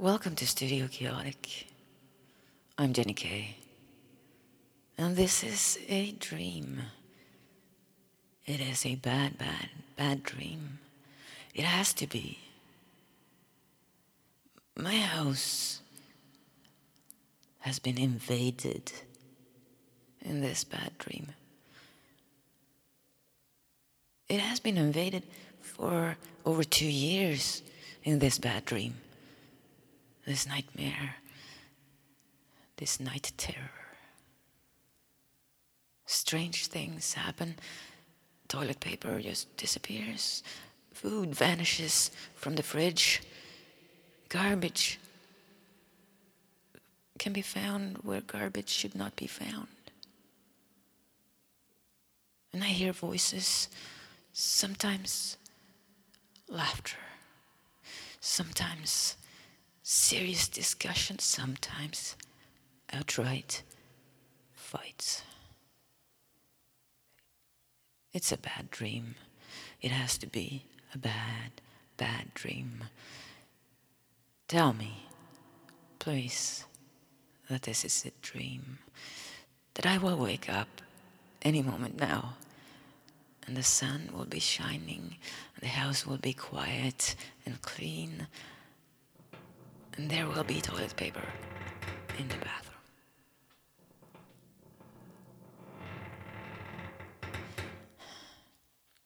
Welcome to Studio Chaotic. I'm Jenny K. And this is a dream. It is a bad, bad, bad dream. It has to be. My house has been invaded in this bad dream. It has been invaded for over two years in this bad dream this nightmare, this night terror. Strange things happen. Toilet paper just disappears. Food vanishes from the fridge. Garbage can be found where garbage should not be found. And I hear voices, sometimes laughter, sometimes serious discussion, sometimes outright fights. It's a bad dream. It has to be a bad, bad dream. Tell me, please, that this is a dream, that I will wake up any moment now, and the sun will be shining, and the house will be quiet and clean and there will be toilet paper in the bathroom.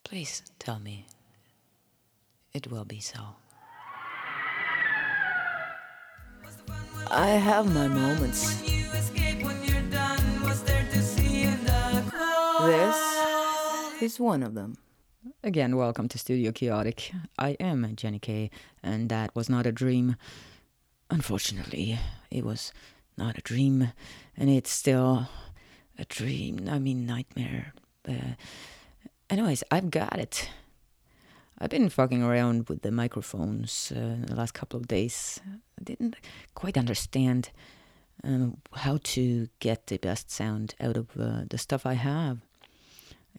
Please tell me it will be so. I have my moments. This is one of them. Again, welcome to Studio Chaotic. I am Jenny K, and that was not a dream. Unfortunately, it was not a dream, and it's still a dream. I mean, nightmare. Anyways, I've got it. I've been fucking around with the microphones uh, the last couple of days. I didn't quite understand um, how to get the best sound out of uh, the stuff I have.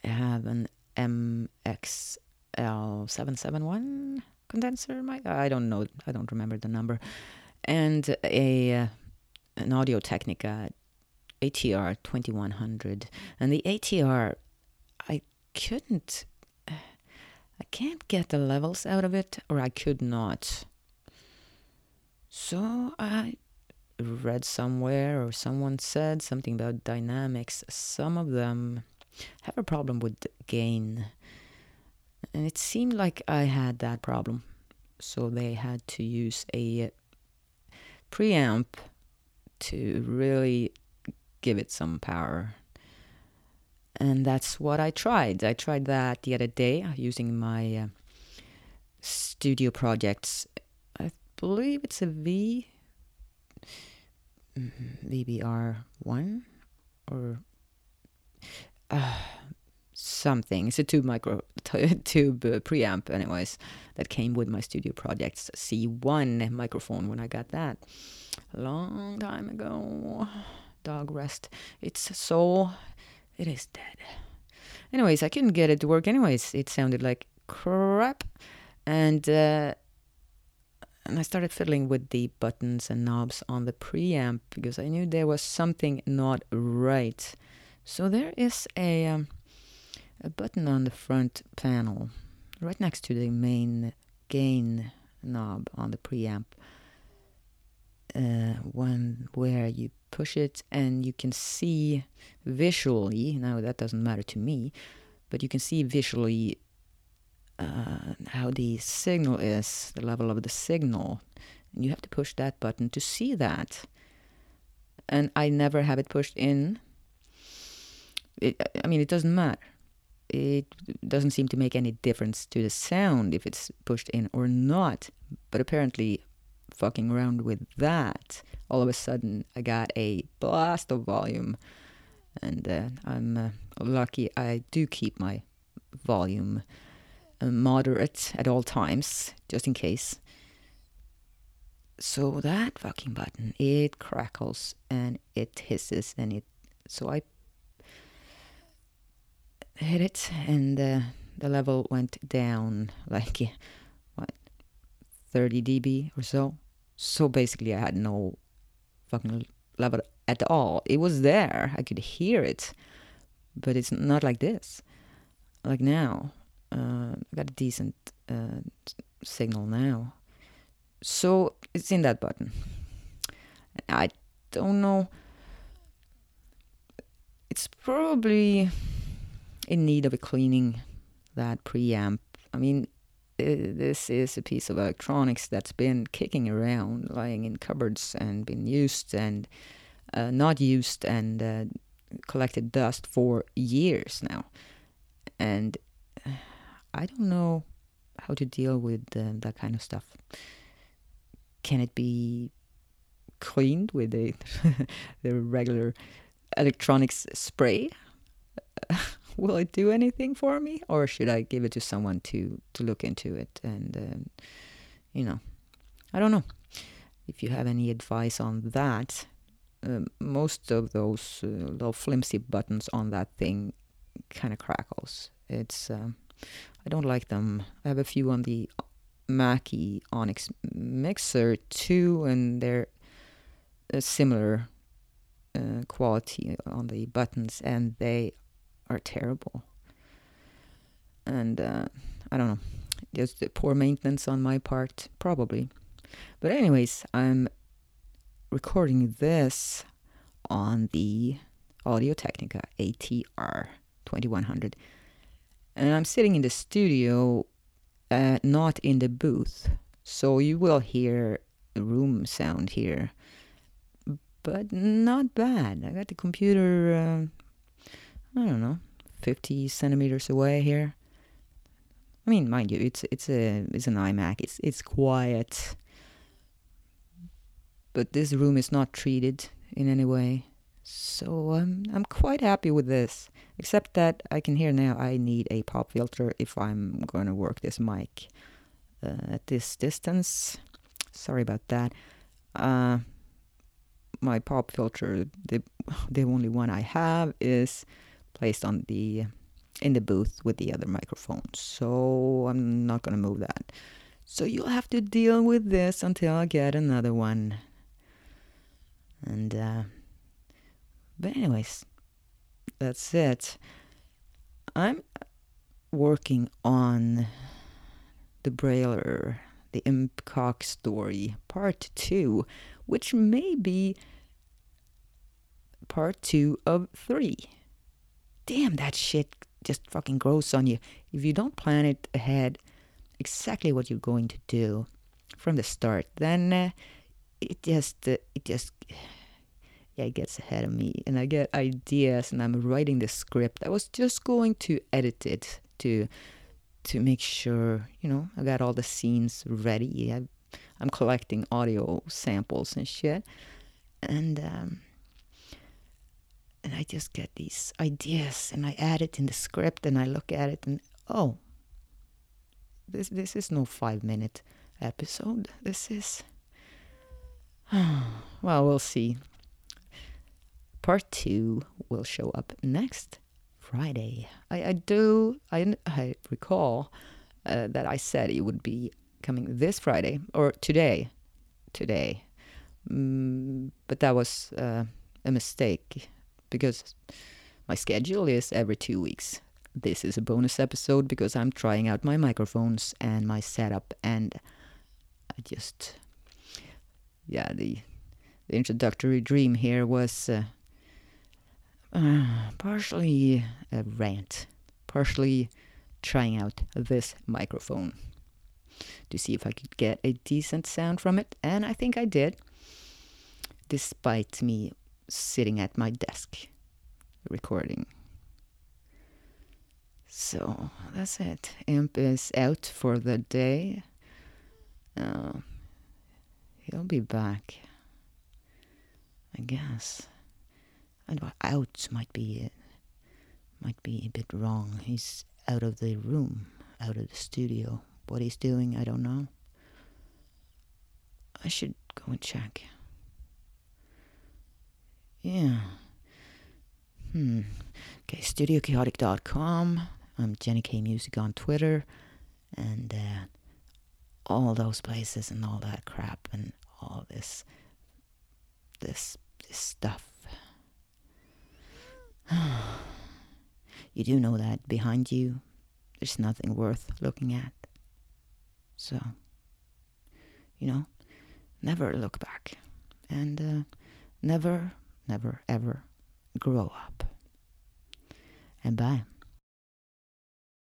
I have an MXL771 condenser mic. I don't know. I don't remember the number and a uh, an Audio Technica ATR 2100. And the ATR, I couldn't, I can't get the levels out of it, or I could not. So I read somewhere, or someone said something about dynamics. Some of them have a problem with gain. And it seemed like I had that problem. So they had to use a preamp to really give it some power. And that's what I tried. I tried that the other day uh, using my uh, studio projects. I believe it's a V mm-hmm, VBR1 or uh, something. It's a tube micro tube uh, preamp, anyways, that came with my studio projects C1 microphone when I got that a long time ago. Dog rest. Its soul, it is dead. Anyways, I couldn't get it to work. Anyways, it sounded like crap, and uh, and I started fiddling with the buttons and knobs on the preamp because I knew there was something not right. So there is a um, a button on the front panel, right next to the main gain knob on the preamp. Uh, one where you push it and you can see visually. Now that doesn't matter to me, but you can see visually uh, how the signal is, the level of the signal. And you have to push that button to see that. And I never have it pushed in. It, I mean, it doesn't matter it doesn't seem to make any difference to the sound if it's pushed in or not. But apparently, fucking around with that, all of a sudden I got a blast of volume. And uh, I'm uh, lucky I do keep my volume uh, moderate at all times, just in case. So that fucking button, it crackles and it hisses and it. So I hit it and uh, the level went down like what 30 dB or so So basically, I had no fucking level at all. It was there. I could hear it, but it's not like this. Like now, uh, I got a decent uh, signal now. So it's in that button. I don't know. It's probably in need of a cleaning. That preamp. I mean, this is a piece of electronics that's been kicking around, lying in cupboards and been used and uh, not used and uh, collected dust for years now. And uh, I don't know how to deal with uh, that kind of stuff. Can it be cleaned with a the regular electronics spray? Will it do anything for me, or should I give it to someone to to look into it? And um, you know, I don't know. If you have any advice on that, um, most of those uh, little flimsy buttons on that thing kind of crackles. It's um, I don't like them. I have a few on the Mackie Onyx mixer too, and they're a similar uh, quality on the buttons, and they are terrible. And uh, I don't know, just poor maintenance on my part, probably. But anyways, I'm recording this on the Audio Technica ATR 2100. And I'm sitting in the studio, uh, not in the booth. So you will hear room sound here. But not bad. I got the computer, uh, I don't know, 50 centimeters away here. I mean, mind you, it's it's a it's an iMac. It's it's quiet but this room is not treated in any way. So um, I'm quite happy with this, except that I can hear now I need a pop filter if I'm going to work this mic uh, at this distance. Sorry about that. Uh, my pop filter, the the only one I have, is placed on the in the booth with the other microphones. So I'm not gonna move that. So you'll have to deal with this until I get another one. And, uh, but, anyways, that's it. I'm working on the Brailer, the Imp Cock story, part two, which may be part two of three. Damn, that shit just fucking grows on you. If you don't plan it ahead, exactly what you're going to do from the start, then uh, it just uh, it just yeah it gets ahead of me. And i get ideas and i'm writing the script. I was just going to edit it to to make sure you know i got all the scenes ready. I, i'm collecting audio samples and shit. And um and i just get these ideas and i add it in the script and i look at it and oh this this is no five minute episode this is well, we'll see. Part two will show up next Friday. I, I do, I, I recall uh, that I said it would be coming this Friday or today. Today. Mm, but that was uh, a mistake because my schedule is every two weeks. This is a bonus episode because I'm trying out my microphones and my setup, and I just yeah, the the introductory dream here was uh, uh, partially a rant, partially trying out this microphone to see if I could get a decent sound from it, and I think I did, despite me sitting at my desk recording. So that's it. Imp is out for the day. Uh, He'll be back. I guess. And out might be might be a bit wrong. He's out of the room, out of the studio. What he's doing, I don't know. I should go and check. Yeah. Hmm. Okay, studiochaotic.com. I'm Jenny K Music on Twitter. And uh, all those places and all that crap and all this this this stuff. you do know that behind you there's nothing worth looking at. So, you know, never look back and uh, never, never, ever grow up. And bye.